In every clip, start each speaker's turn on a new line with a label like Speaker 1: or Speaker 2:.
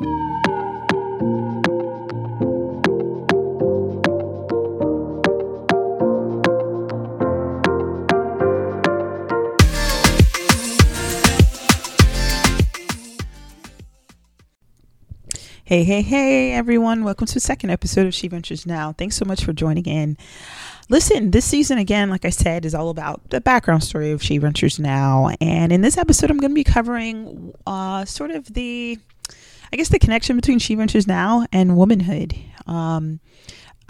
Speaker 1: Hey, hey, hey, everyone. Welcome to the second episode of She Ventures Now. Thanks so much for joining in. Listen, this season, again, like I said, is all about the background story of She Ventures Now. And in this episode, I'm going to be covering uh, sort of the, I guess, the connection between She Ventures Now and womanhood. Um,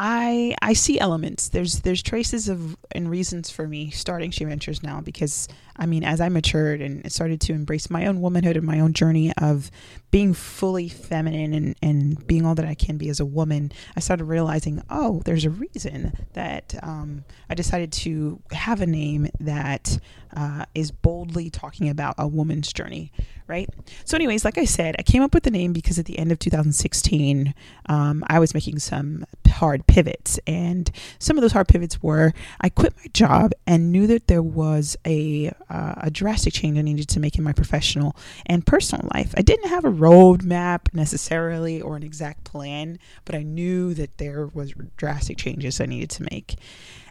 Speaker 1: I I see elements. There's there's traces of and reasons for me starting She Ventures now because I mean as I matured and started to embrace my own womanhood and my own journey of being fully feminine and, and being all that I can be as a woman, I started realizing, oh, there's a reason that um, I decided to have a name that uh, is boldly talking about a woman's journey, right? So, anyways, like I said, I came up with the name because at the end of 2016, um, I was making some hard pivots. And some of those hard pivots were I quit my job and knew that there was a, uh, a drastic change I needed to make in my professional and personal life. I didn't have a roadmap necessarily or an exact plan, but I knew that there was drastic changes I needed to make.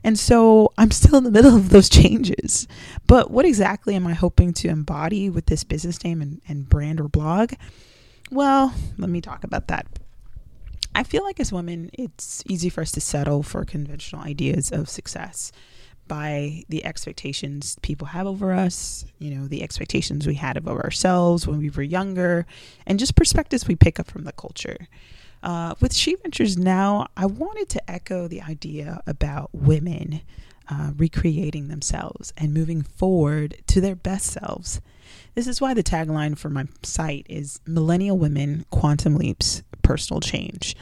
Speaker 1: And so I'm still in the middle of those changes. But what exactly am I hoping to embody with this business name and, and brand or blog? Well, let me talk about that. I feel like as women, it's easy for us to settle for conventional ideas of success by the expectations people have over us, you know, the expectations we had of ourselves when we were younger, and just perspectives we pick up from the culture. Uh, with She Ventures now, I wanted to echo the idea about women uh, recreating themselves and moving forward to their best selves. This is why the tagline for my site is Millennial Women Quantum Leaps Personal Change.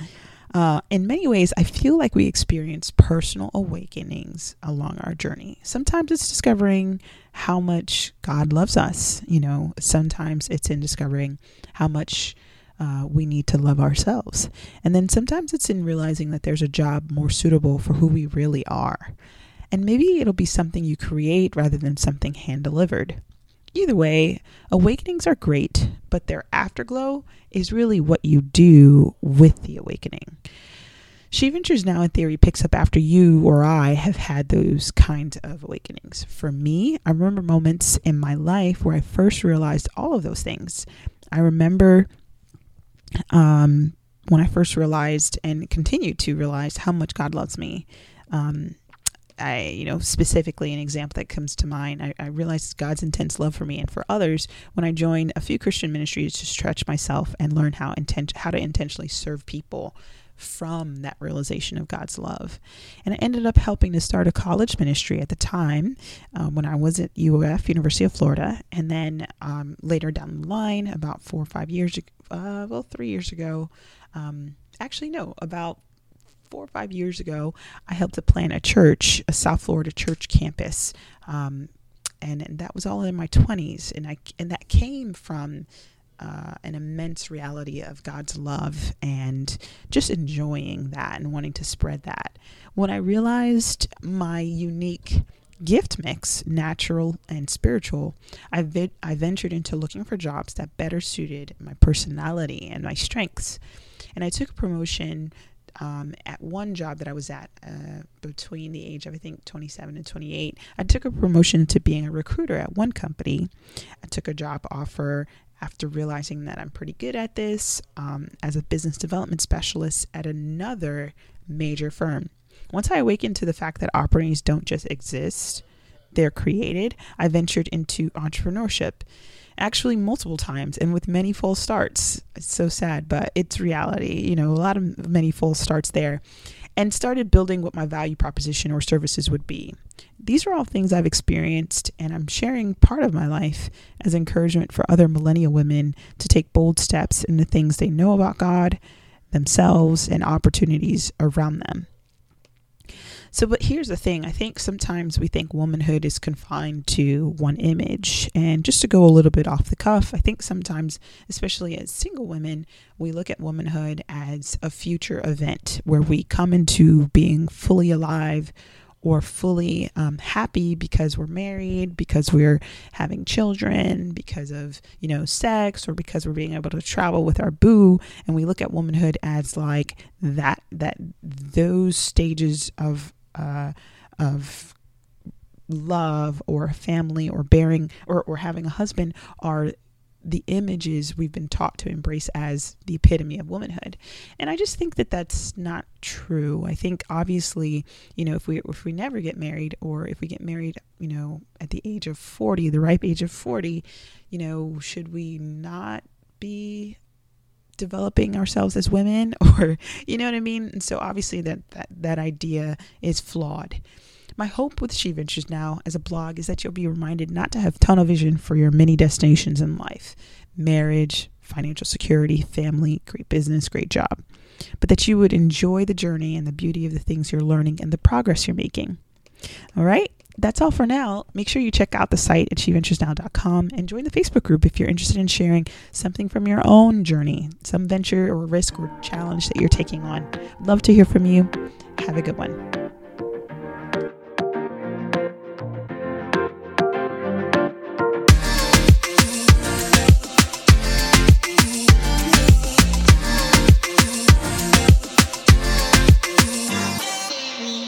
Speaker 1: Uh, in many ways, I feel like we experience personal awakenings along our journey. Sometimes it's discovering how much God loves us. You know, sometimes it's in discovering how much uh, we need to love ourselves. And then sometimes it's in realizing that there's a job more suitable for who we really are. And maybe it'll be something you create rather than something hand delivered. Either way, awakenings are great, but their afterglow is really what you do with the awakening. She Ventures Now, in theory, picks up after you or I have had those kinds of awakenings. For me, I remember moments in my life where I first realized all of those things. I remember um, when I first realized and continue to realize how much God loves me. Um, I, you know, specifically an example that comes to mind, I, I realized God's intense love for me and for others when I joined a few Christian ministries to stretch myself and learn how intent how to intentionally serve people from that realization of God's love. And I ended up helping to start a college ministry at the time um, when I was at UF, University of Florida. And then um, later down the line, about four or five years, uh, well, three years ago, um, actually, no, about four or five years ago, I helped to plan a church, a South Florida church campus. Um, and, and that was all in my 20s. And, I, and that came from uh, an immense reality of God's love and just enjoying that and wanting to spread that. When I realized my unique gift mix, natural and spiritual, I, vi- I ventured into looking for jobs that better suited my personality and my strengths. And I took a promotion um, at one job that I was at uh, between the age of I think 27 and 28. I took a promotion to being a recruiter at one company. I took a job offer after realizing that I'm pretty good at this um, as a business development specialist at another major firm. Once I awakened to the fact that opportunities don't just exist, they're created, I ventured into entrepreneurship. Actually, multiple times and with many false starts. It's so sad, but it's reality. You know, a lot of many false starts there and started building what my value proposition or services would be. These are all things I've experienced, and I'm sharing part of my life as encouragement for other millennial women to take bold steps in the things they know about God, themselves, and opportunities around them. So, but here's the thing I think sometimes we think womanhood is confined to one image. And just to go a little bit off the cuff, I think sometimes, especially as single women, we look at womanhood as a future event where we come into being fully alive or fully um, happy because we're married, because we're having children, because of, you know, sex, or because we're being able to travel with our boo. And we look at womanhood as like that, that those stages of, uh, of love or family or bearing or, or having a husband are the images we've been taught to embrace as the epitome of womanhood. And I just think that that's not true. I think obviously, you know, if we if we never get married or if we get married, you know, at the age of 40, the ripe age of 40, you know, should we not be developing ourselves as women or you know what I mean? And so obviously that that that idea is flawed. My hope with She Ventures Now as a blog is that you'll be reminded not to have tunnel vision for your many destinations in life marriage, financial security, family, great business, great job but that you would enjoy the journey and the beauty of the things you're learning and the progress you're making. All right, that's all for now. Make sure you check out the site at sheventuresnow.com and join the Facebook group if you're interested in sharing something from your own journey, some venture or risk or challenge that you're taking on. Love to hear from you. Have a good one.